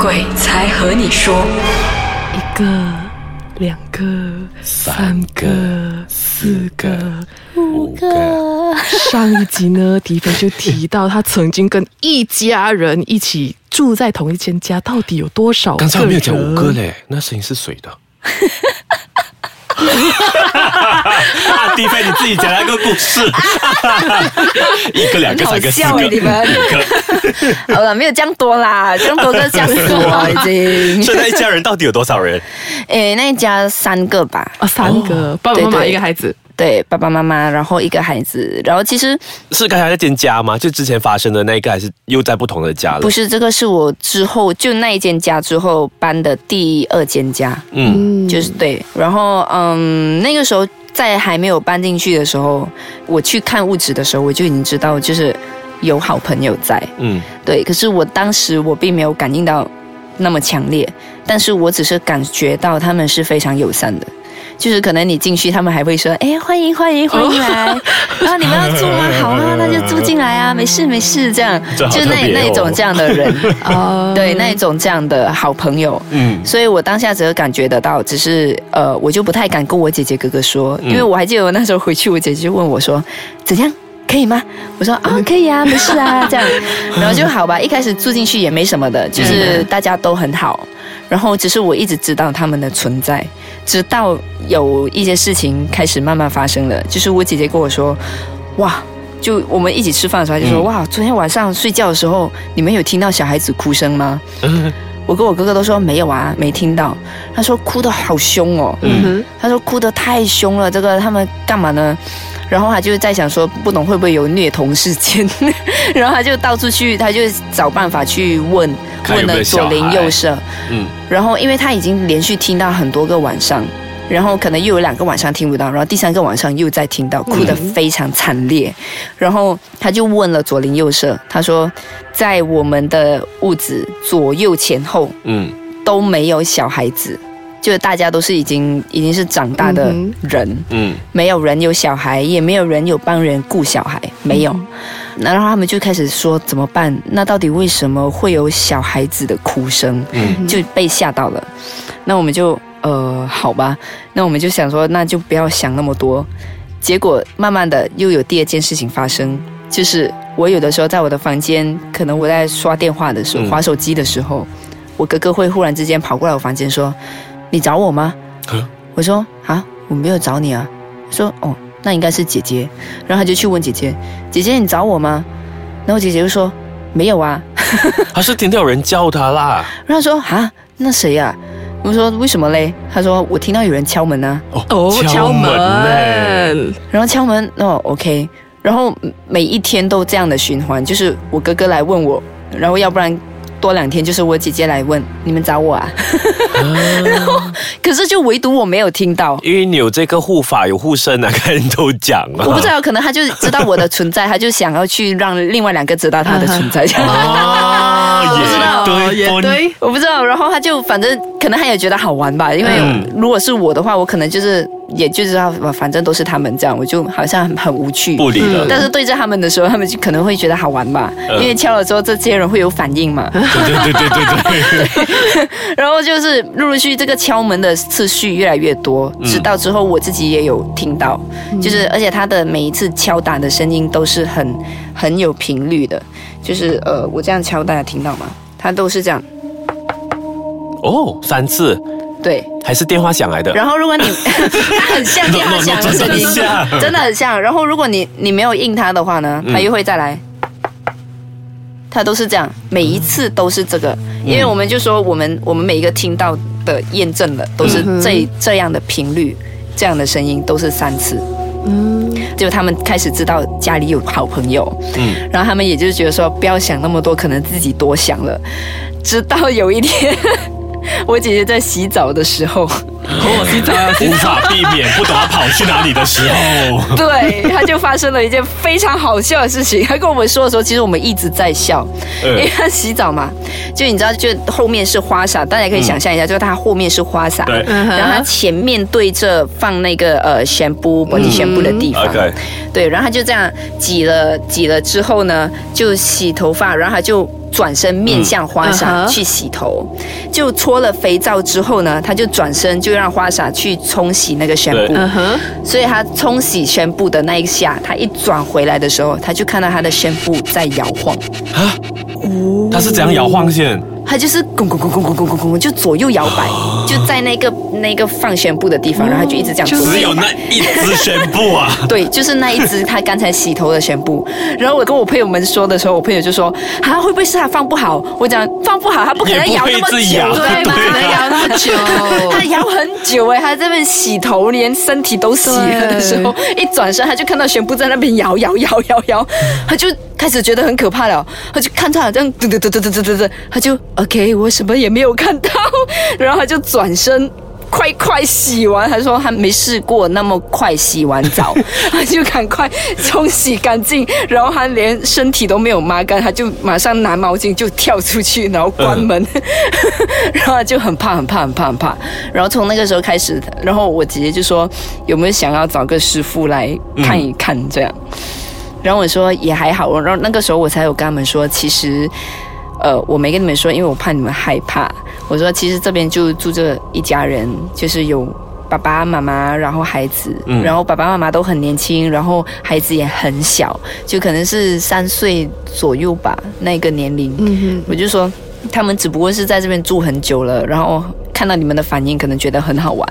鬼才和你说。一个，两个，三个，四个，五个。上一集呢，迪飞就提到他曾经跟一家人一起住在同一间家，到底有多少？刚才我没有讲五个。嘞，那声音是谁的？迪飞，你自己讲那个故事。一个、两个、三个、四个、五个。好了，没有这样多啦，这样多就吓死我了已经。所以那一家人到底有多少人？诶，那一家三个吧，啊，三个，爸爸妈妈一个孩子。对，爸爸妈妈，然后一个孩子，然后其实是刚才那间家吗？就之前发生的那个，还是又在不同的家了？不是这个是我之后就那一间家之后搬的第二间家，嗯，嗯，就是对，然后嗯，那个时候在还没有搬进去的时候，我去看物质的时候，我就已经知道就是有好朋友在，嗯，对，可是我当时我并没有感应到那么强烈，但是我只是感觉到他们是非常友善的。就是可能你进去，他们还会说：“哎，欢迎欢迎欢迎来！然 后你们要住吗？好啊，那就住进来啊，没事没事。”这样，就那那一种这样的人，哦 对那一种这样的好朋友，嗯所以我当下只有感觉得到，只是呃，我就不太敢跟我姐姐哥哥说，因为我还记得我那时候回去，我姐姐就问我说：“怎样？可以吗？”我说：“啊，可以啊，没事啊。”这样，然后就好吧。一开始住进去也没什么的，就是大家都很好，然后只是我一直知道他们的存在，直到有一些事情开始慢慢发生了，就是我姐姐跟我说：“哇。”就我们一起吃饭的时候，她就说：“嗯哇，昨天晚上睡觉的时候，你们有听到小孩子哭声吗？”我跟我哥哥都说没有啊，没听到。他说哭得好凶哦，嗯，他说哭得太凶了，这个他们干嘛呢？然后他就在想说，不懂会不会有虐童事件，然后他就到处去，他就找办法去问，问了左邻右舍，嗯，然后因为他已经连续听到很多个晚上，然后可能又有两个晚上听不到，然后第三个晚上又在听到，哭得非常惨烈。然后他就问了左邻右舍，他说在我们的屋子左右前后嗯。都没有小孩子，就是大家都是已经已经是长大的嗯人，嗯没有人有小孩，也没有人有帮人顾小孩，没有。然后他们就开始说怎么办？那到底为什么会有小孩子的哭声？嗯就被吓到了。那我们就呃好吧，那我们就想说，那就不要想那么多。结果慢慢的又有第二件事情发生，就是我有的时候在我的房间，可能我在刷电话的时候、嗯划手机的时候，我哥哥会忽然之间跑过来我房间说：“你找我吗？”啊我说：“啊，我没有找你啊。”他说：“哦，那应该是姐姐。”然后他就去问姐姐：“姐姐，你找我吗？”然后姐姐就说：“没有啊。”他是听到有人叫他啦。然后他说啊，那谁呀、我说为什么嘞？他说我听到有人敲门啊，哦，敲门呢。然后敲门哦，OK，然后每一天都这样的循环，就是我哥哥来问我，然后要不然多两天就是我姐姐来问你们找我啊，然后可是就唯独我没有听到。因为你有这个护法，有护身啊，看人都讲啊。我不知道，可能他就知道我的存在，他就想要去让另外两个知道他的存在。啊，不知道对，也对，我不知道，然后他就反正可能他也觉得好玩吧，因为嗯如果是我的话，我可能就是也就知道，反正都是他们这样，我就好像很很无趣。不理了。但是对着他们的时候，他们就可能会觉得好玩吧，嗯因为敲了之后，这些人会有反应嘛。对对对对对对，然后就是陆陆续续这个敲门的次序越来越多，嗯直到之后我自己也有听到，就是而且他的每一次敲打的声音都是很很有频率的，就是呃，我这样敲大家听到吗？他都是这样，哦，三次对，还是电话响来的。然后如果你它 很像电话响的声音真的很像，真的很像。然后如果你你没有应他的话呢，他又会再来。他都是这样，每一次都是这个，因为我们就说我们我们每一个听到的验证了都是这、这样的频率，这样的声音都是三次。嗯，就他们开始知道家里有好朋友，嗯然后他们也就觉得说不要想那么多，可能自己多想了。直到有一天，我姐姐在洗澡的时候，我洗澡啊，无法避免不懂她跑去哪里的时候，对，她就发生了一件非常好笑的事情。她跟我们说的时候，其实我们一直在笑，因为她洗澡嘛，就你知道，就后面是花洒，大家可以想象一下，就是他后面是花洒，对。然后她前面对着放那个呃宣布 body 宣布的地方对，然后她就这样挤了挤了之后呢，就洗头发，然后她就转身面向花嗯洒去洗头，就搓了肥皂之后呢，他就转身就让花洒去冲洗那个宣布。所以他冲洗宣布的那一下，他一转回来的时候，他就看到他的宣布在摇晃。啊，他是怎样摇晃先？他就是滚滚滚滚滚滚滚滚，就左右摇摆，在那个那个放宣布的地方，然后就一直这样。只有那一只宣布啊？对，就是那一只他刚才洗头的宣布。然后我跟我朋友们说的时候，我朋友就说：“啊，会不会是他放不好？”我讲：“放不好，他不可能摇那么久，对吗？能摇那么久？他摇很久哎，他这边洗头，连身体都洗了的时候，一转身他就看到宣布在那边摇摇摇摇摇，他就。”开始觉得很可怕了，他就看他好像嘟嘟嘟嘟嘟嘟嘟，他就 OK，我什么也没有看到。然后他就转身。快快洗完，他说他没试过那么快洗完澡，他就赶快冲洗干净，然后他连身体都没有抹干，他就马上拿毛巾就跳出去，然后关门，然后他就很怕很怕很怕很怕，然后从那个时候开始，然后我姐姐就说有没有想要找个师傅来看一看这样，然后我说也还好，然后那个时候我才有跟他们说，其实。呃，我没跟你们说，因为我怕你们害怕。我说，其实这边就住着一家人，就是有爸爸妈妈，然后孩子，嗯然后爸爸妈妈都很年轻，然后孩子也很小，就可能是三岁左右吧，那个年龄。嗯我就说，他们只不过是在这边住很久了，然后看到你们的反应，可能觉得很好玩，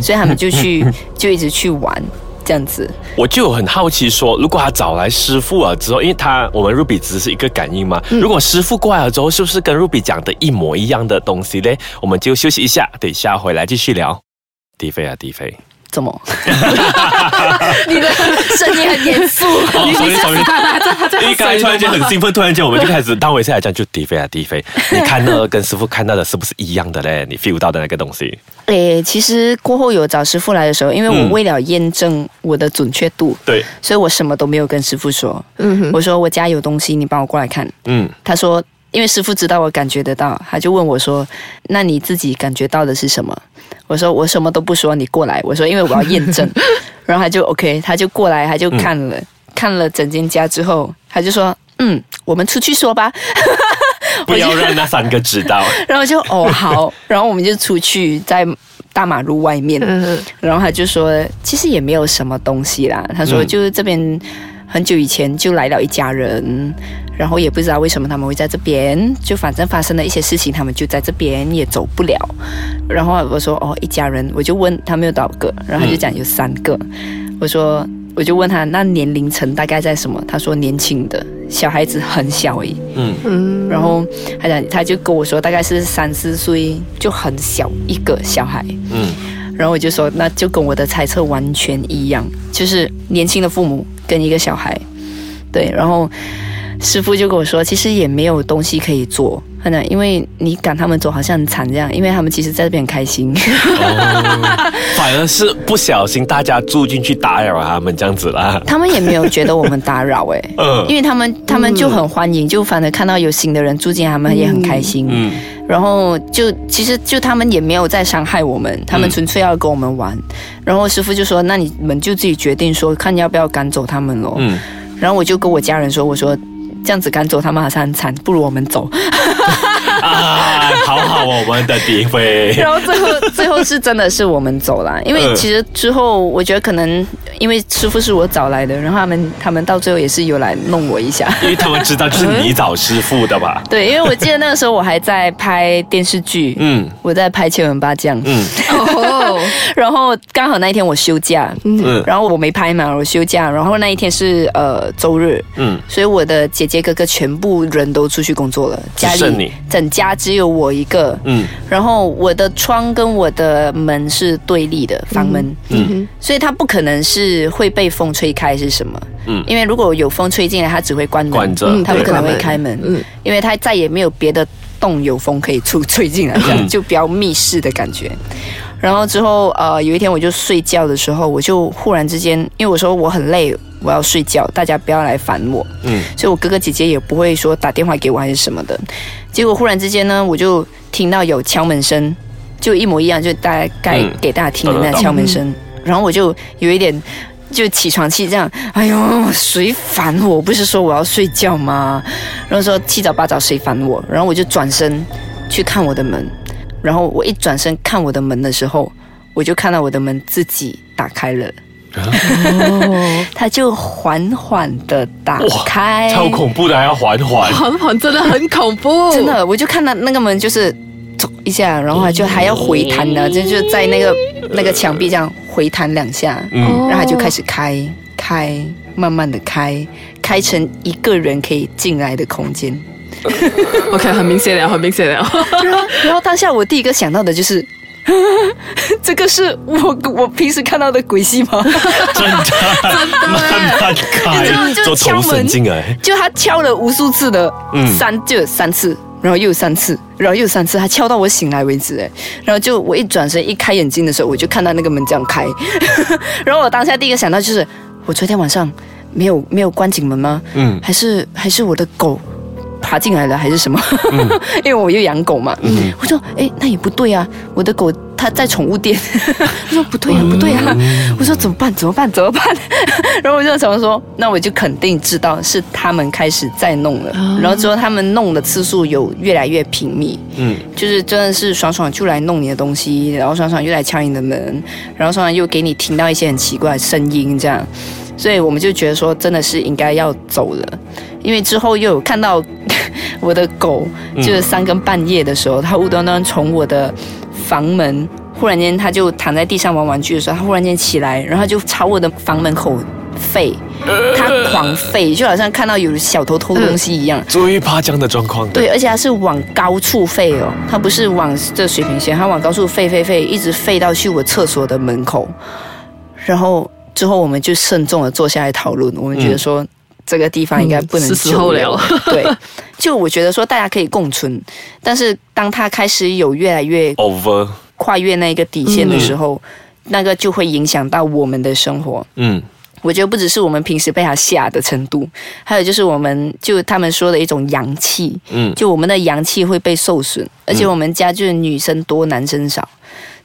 所以他们就去，就一直去玩。这样子，我就很好奇说，如果他找来师傅了之后，因为他我们 Ruby 只是一个感应嘛，如果师傅过来了之后，是不是跟 Ruby 讲的一模一样的东西嘞？我们就休息一下，等一下回来继续聊。低飞啊，低飞，怎么？你的声音很严肃。哦，sorry sorry，他他因为刚才突然间很兴奋，突然间我们就开始当回下来讲，就低飞啊，低飞，你看到的跟师傅看到的是不是一样的嘞？你 feel 到的那个东西，诶，其实过后有找师傅来的时候，因为我嗯为了验证我的准确度，对，所以我什么都没有跟师傅说。嗯，我说我家有东西，你帮我过来看。嗯，他说，因为师傅知道我感觉得到，他就问我说：“那你自己感觉到的是什么？”我说：“我什么都不说，你过来。”我说：“因为我要验证。”然后他就 OK，他就过来，他就看了、看了整间家之后，他就说：“嗯，我们出去说吧。”不要让那三个知道。然后就哦好，然后我们就出去在大马路外面，然后他就说其实也没有什么东西啦。他说嗯就是这边很久以前就来了一家人，然后也不知道为什么他们会在这边，就反正发生了一些事情，他们就在这边也走不了。然后我说哦一家人，我就问他们有多少个，然后他就讲有三个。我说我就问他那年龄层大概在什么？他说年轻的小孩子很小而已。嗯，嗯，然后他讲，他就跟我说，大概是三四岁，就很小一个小孩。嗯，然后我就说，那就跟我的猜测完全一样，就是年轻的父母跟一个小孩。对，然后师傅就跟我说，其实也没有东西可以做，可能因为你赶他们走好像很惨这样，因为他们其实在这边很开心。反而是不小心大家住进去打扰他们这样子啦。他们也没有觉得我们打扰哎、嗯因为他们他们就很欢迎，就反正看到有新的人住进，他们也很开心。嗯，然后就其实就他们也没有在伤害我们，他们纯粹要跟我们玩。然后师傅就说：“那你们就自己决定说，看要不要赶走他们咯。嗯，然后我就跟我家人说：“我说这样子赶走他们好像很惨，不如我们走。啊，好好我们的低飞”。然后最后 最后是真的是我们走了，因为嗯其实之后我觉得可能因为师傅是我找来的，然后他们他们到最后也是有来弄我一下。因为他们知道就是你找师傅的吧？对，因为我记得那个时候我还在拍电视剧，嗯我在拍《千文八将》，嗯哦，然后刚好那一天我休假，嗯。然后我没拍嘛，我休假，然后那一天是呃周日，嗯，所以我的姐姐哥哥全部人都出去工作了，家里整家只有我一个，嗯。然后我的窗跟我的门是对立的房门，嗯。所以它不可能是会被风吹开是什么？嗯。因为如果有风吹进来，它只会关门，关着。它不可能会开门，嗯。因为它再也没有别的洞有风可以出吹进来，这样嗯。就比较密室的感觉。然后之后，呃，有一天我就睡觉的时候，我就忽然之间，因为我说我很累，我要睡觉，大家不要来烦我。嗯所以我哥哥姐姐也不会说打电话给我还是什么的。结果忽然之间呢，我就听到有敲门声，就一模一样，就大概嗯给大家听的那敲门声。然后我就有一点就起床气这样，哎呦，谁烦我？不是说我要睡觉吗？然后说七早八早谁烦我？然后我就转身去看我的门，然后我一转身看我的门的时候，我就看到我的门自己打开了。哦，它就缓缓的打开，超恐怖的，还要缓缓。缓缓真的很恐怖，真的，我就看到那个门就是走一下，然后它就还要回弹的，就就在那个那个墙壁这样回弹两下，然后它就开始开开，慢慢的开，开成一个人可以进来的空间。OK，很明显了，很明显了。然后，然后当下我第一个想到的就是。这个是我我平时看到的鬼戏吗？真的，慢慢开，就敲门神经哎。就他敲了无数次的，嗯三就有三次，然后又三次，然后又三次，他敲到我醒来为止，哎，然后就我一转身一开眼睛的时候，我就看到那个门这样开，然后我当下第一个想到就是，我昨天晚上没有没有关紧门吗？嗯还是还是我的狗爬进来了，还是什么？因为我又养狗嘛。嗯我说，哎，那也不对啊，我的狗它在宠物店。他说不对啊，不对啊。我说怎么办？怎么办？怎么办？然后我就想说，那我就肯定知道是他们开始在弄了。然后之后他们弄的次数有越来越频密，嗯，就是真的是爽爽就来弄你的东西，然后爽爽又来敲你的门，然后爽爽又给你听到一些很奇怪的声音，这样，所以我们就觉得说真的是应该要走了，因为之后又有看到我的狗，就是三更半夜的时候，它无端端从我的房门。忽然间，它就躺在地上玩玩具的时候，它忽然间起来，然后就朝我的房门口吠，它狂吠，就好像看到有小偷偷东西一样。最怕这样的状况。对，而且它是往高处吠哦，它不是往这水平线，它往高处吠吠吠，一直吠到去我厕所的门口。然后之后我们就慎重的坐下来讨论，我们觉得说、这个地方应该不能嗯是时候了对，就我觉得说大家可以共存，但是当他开始有越来越 over，跨越那个底线的时候，那个就会影响到我们的生活。嗯。我觉得不只是我们平时被他吓的程度，还有就是我们就他们说的一种阳气，嗯，就我们的阳气会被受损，而且我们家就是女生多，男生少，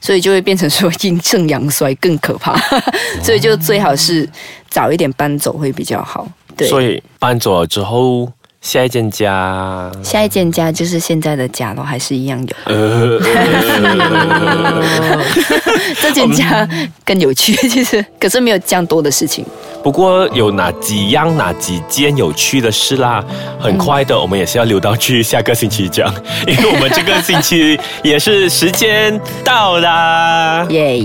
所以就会变成说阴盛阳衰更可怕，所以就最好是早一点搬走会比较好。对，所以搬走了之后，下一间家，下一间家就是现在的家咯，还是一样有。呃，这间家更有趣，其实可是没有这样多的事情。不过有哪几样、哪几件有趣的事啦？很快的，我们也是要留到去下个星期讲，因为我们这个星期也是时间到啦。耶、